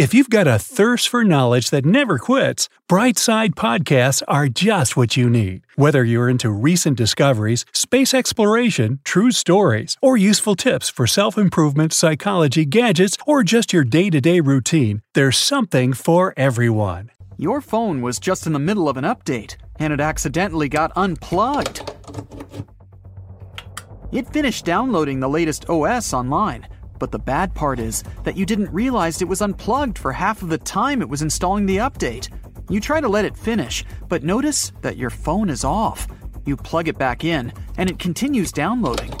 If you've got a thirst for knowledge that never quits, Brightside Podcasts are just what you need. Whether you're into recent discoveries, space exploration, true stories, or useful tips for self improvement, psychology, gadgets, or just your day to day routine, there's something for everyone. Your phone was just in the middle of an update, and it accidentally got unplugged. It finished downloading the latest OS online, but the bad part is that you didn't realize it was unplugged for half of the time it was installing the update. You try to let it finish, but notice that your phone is off. You plug it back in, and it continues downloading.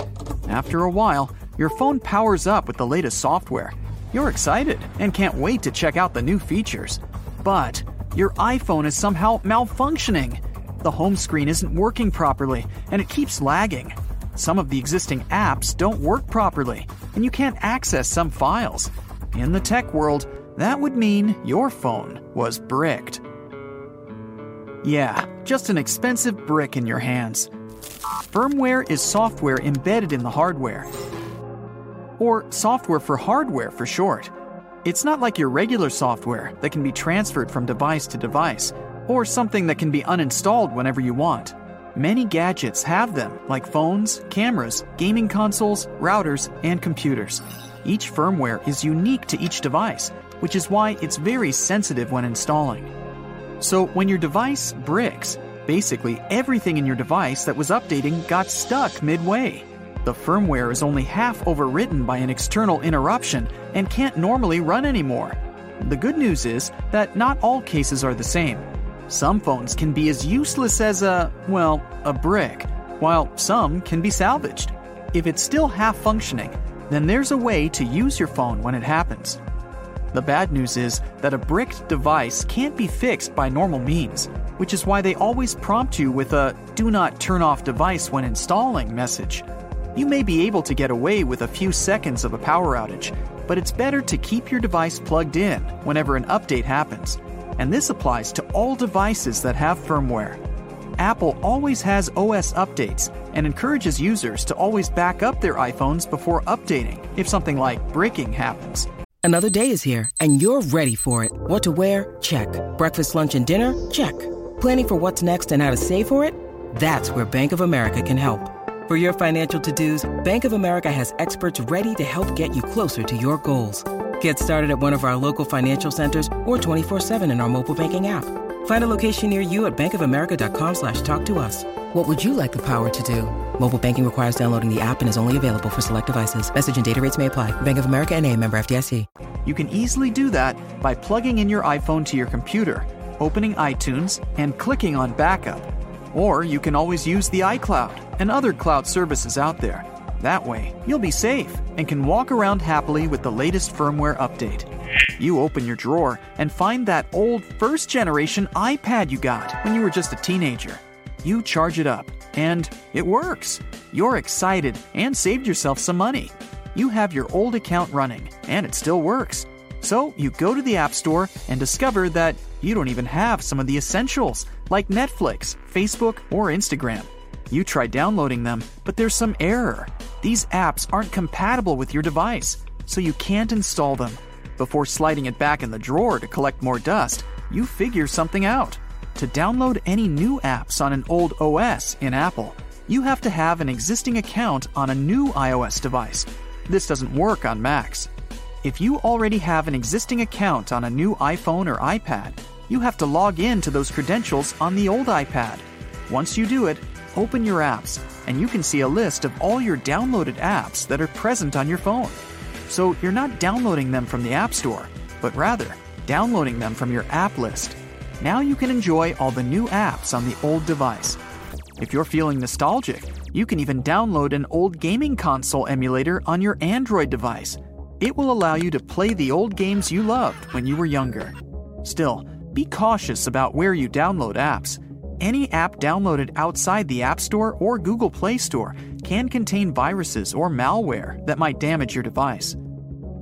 After a while, your phone powers up with the latest software. You're excited and can't wait to check out the new features. But your iPhone is somehow malfunctioning. The home screen isn't working properly, and it keeps lagging. Some of the existing apps don't work properly, and you can't access some files. In the tech world, that would mean your phone was bricked. Yeah, just an expensive brick in your hands. Firmware is software embedded in the hardware, or software for hardware for short. It's not like your regular software that can be transferred from device to device, or something that can be uninstalled whenever you want. Many gadgets have them, like phones, cameras, gaming consoles, routers, and computers. Each firmware is unique to each device, which is why it's very sensitive when installing. So, when your device bricks, basically everything in your device that was updating got stuck midway. The firmware is only half overwritten by an external interruption and can't normally run anymore. The good news is that not all cases are the same. Some phones can be as useless as a, well, a brick, while some can be salvaged. If it's still half functioning, then there's a way to use your phone when it happens. The bad news is that a bricked device can't be fixed by normal means, which is why they always prompt you with a do not turn off device when installing message. You may be able to get away with a few seconds of a power outage, but it's better to keep your device plugged in whenever an update happens and this applies to all devices that have firmware. Apple always has OS updates and encourages users to always back up their iPhones before updating if something like breaking happens. Another day is here, and you're ready for it. What to wear? Check. Breakfast, lunch, and dinner? Check. Planning for what's next and how to save for it? That's where Bank of America can help. For your financial to dos, Bank of America has experts ready to help get you closer to your goals. Get started at one of our local financial centers or 24-7 in our mobile banking app. Find a location near you at bankofamerica.com slash talk to us. What would you like the power to do? Mobile banking requires downloading the app and is only available for select devices. Message and data rates may apply. Bank of America and a member FDIC. You can easily do that by plugging in your iPhone to your computer, opening iTunes, and clicking on Backup. Or you can always use the iCloud and other cloud services out there. That way, you'll be safe and can walk around happily with the latest firmware update. You open your drawer and find that old first generation iPad you got when you were just a teenager. You charge it up, and it works. You're excited and saved yourself some money. You have your old account running, and it still works. So you go to the App Store and discover that you don't even have some of the essentials like Netflix, Facebook, or Instagram. You try downloading them, but there's some error. These apps aren't compatible with your device, so you can't install them. Before sliding it back in the drawer to collect more dust, you figure something out. To download any new apps on an old OS in Apple, you have to have an existing account on a new iOS device. This doesn't work on Macs. If you already have an existing account on a new iPhone or iPad, you have to log in to those credentials on the old iPad. Once you do it, open your apps, and you can see a list of all your downloaded apps that are present on your phone. So you're not downloading them from the App Store, but rather downloading them from your app list. Now you can enjoy all the new apps on the old device. If you're feeling nostalgic, you can even download an old gaming console emulator on your Android device. It will allow you to play the old games you loved when you were younger. Still, be cautious about where you download apps. Any app downloaded outside the App Store or Google Play Store can contain viruses or malware that might damage your device.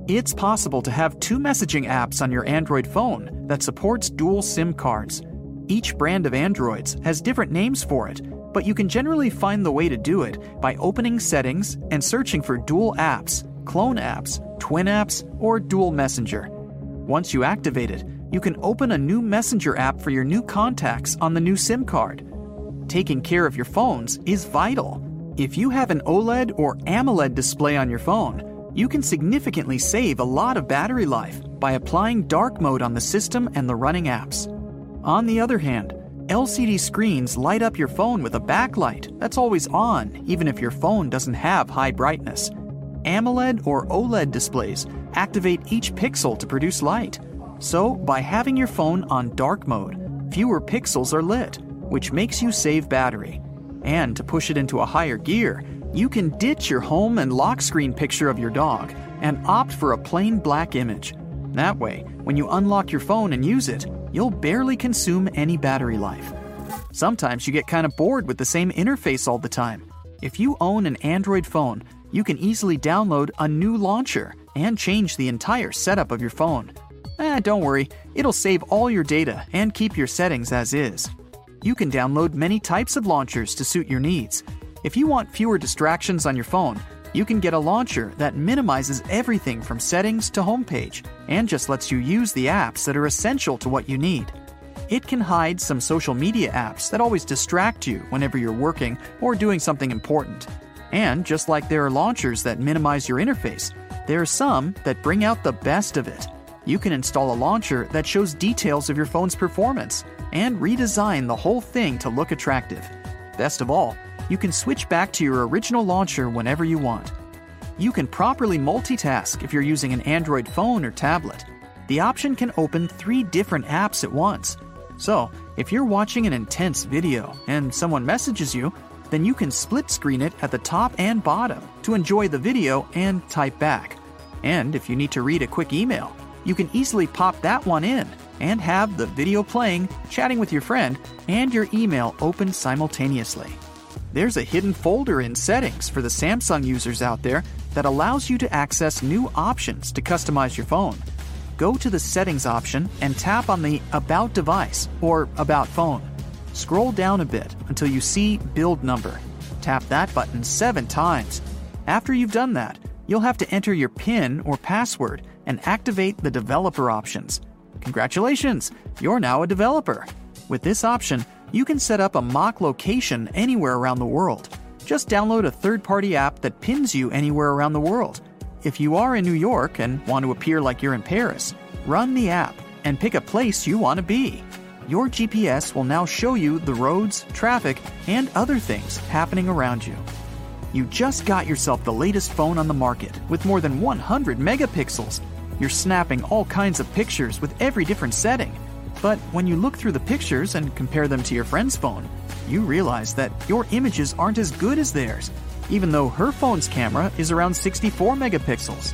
It's possible to have two messaging apps on your Android phone that supports dual SIM cards. Each brand of Androids has different names for it, but you can generally find the way to do it by opening Settings and searching for Dual Apps, Clone Apps, Twin Apps, or Dual Messenger. Once you activate it, you can open a new Messenger app for your new contacts on the new SIM card. Taking care of your phones is vital. If you have an OLED or AMOLED display on your phone, you can significantly save a lot of battery life by applying dark mode on the system and the running apps. On the other hand, LCD screens light up your phone with a backlight that's always on, even if your phone doesn't have high brightness. AMOLED or OLED displays activate each pixel to produce light. So, by having your phone on dark mode, fewer pixels are lit, which makes you save battery. And to push it into a higher gear, you can ditch your home and lock screen picture of your dog and opt for a plain black image. That way, when you unlock your phone and use it, you'll barely consume any battery life. Sometimes you get kind of bored with the same interface all the time. If you own an Android phone, you can easily download a new launcher and change the entire setup of your phone. Eh, don't worry, it'll save all your data and keep your settings as is. You can download many types of launchers to suit your needs. If you want fewer distractions on your phone, you can get a launcher that minimizes everything from settings to homepage and just lets you use the apps that are essential to what you need. It can hide some social media apps that always distract you whenever you're working or doing something important. And just like there are launchers that minimize your interface, there are some that bring out the best of it. You can install a launcher that shows details of your phone's performance and redesign the whole thing to look attractive. Best of all, you can switch back to your original launcher whenever you want. You can properly multitask if you're using an Android phone or tablet. The option can open three different apps at once. So, if you're watching an intense video and someone messages you, then you can split screen it at the top and bottom to enjoy the video and type back. And if you need to read a quick email, you can easily pop that one in and have the video playing, chatting with your friend, and your email open simultaneously. There's a hidden folder in settings for the Samsung users out there that allows you to access new options to customize your phone. Go to the Settings option and tap on the About Device or About Phone. Scroll down a bit until you see Build Number. Tap that button seven times. After you've done that, you'll have to enter your PIN or password and activate the developer options. Congratulations, you're now a developer. With this option, you can set up a mock location anywhere around the world. Just download a third party app that pins you anywhere around the world. If you are in New York and want to appear like you're in Paris, run the app and pick a place you want to be. Your GPS will now show you the roads, traffic, and other things happening around you. You just got yourself the latest phone on the market with more than 100 megapixels. You're snapping all kinds of pictures with every different setting. But when you look through the pictures and compare them to your friend's phone, you realize that your images aren't as good as theirs, even though her phone's camera is around 64 megapixels.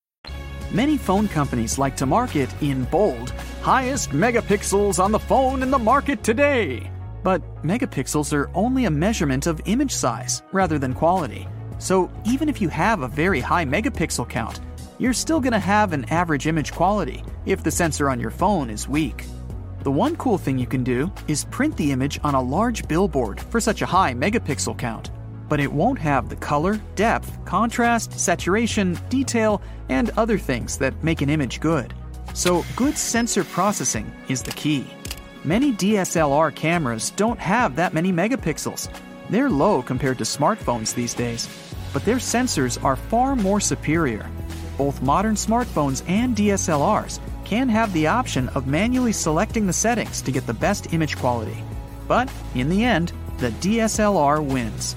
Many phone companies like to market in bold, highest megapixels on the phone in the market today. But megapixels are only a measurement of image size rather than quality. So even if you have a very high megapixel count, you're still going to have an average image quality if the sensor on your phone is weak. The one cool thing you can do is print the image on a large billboard for such a high megapixel count but it won't have the color, depth, contrast, saturation, detail, and other things that make an image good. So, good sensor processing is the key. Many DSLR cameras don't have that many megapixels. They're low compared to smartphones these days, but their sensors are far more superior. both modern smartphones and DSLRs can have the option of manually selecting the settings to get the best image quality. But in the end, the DSLR wins.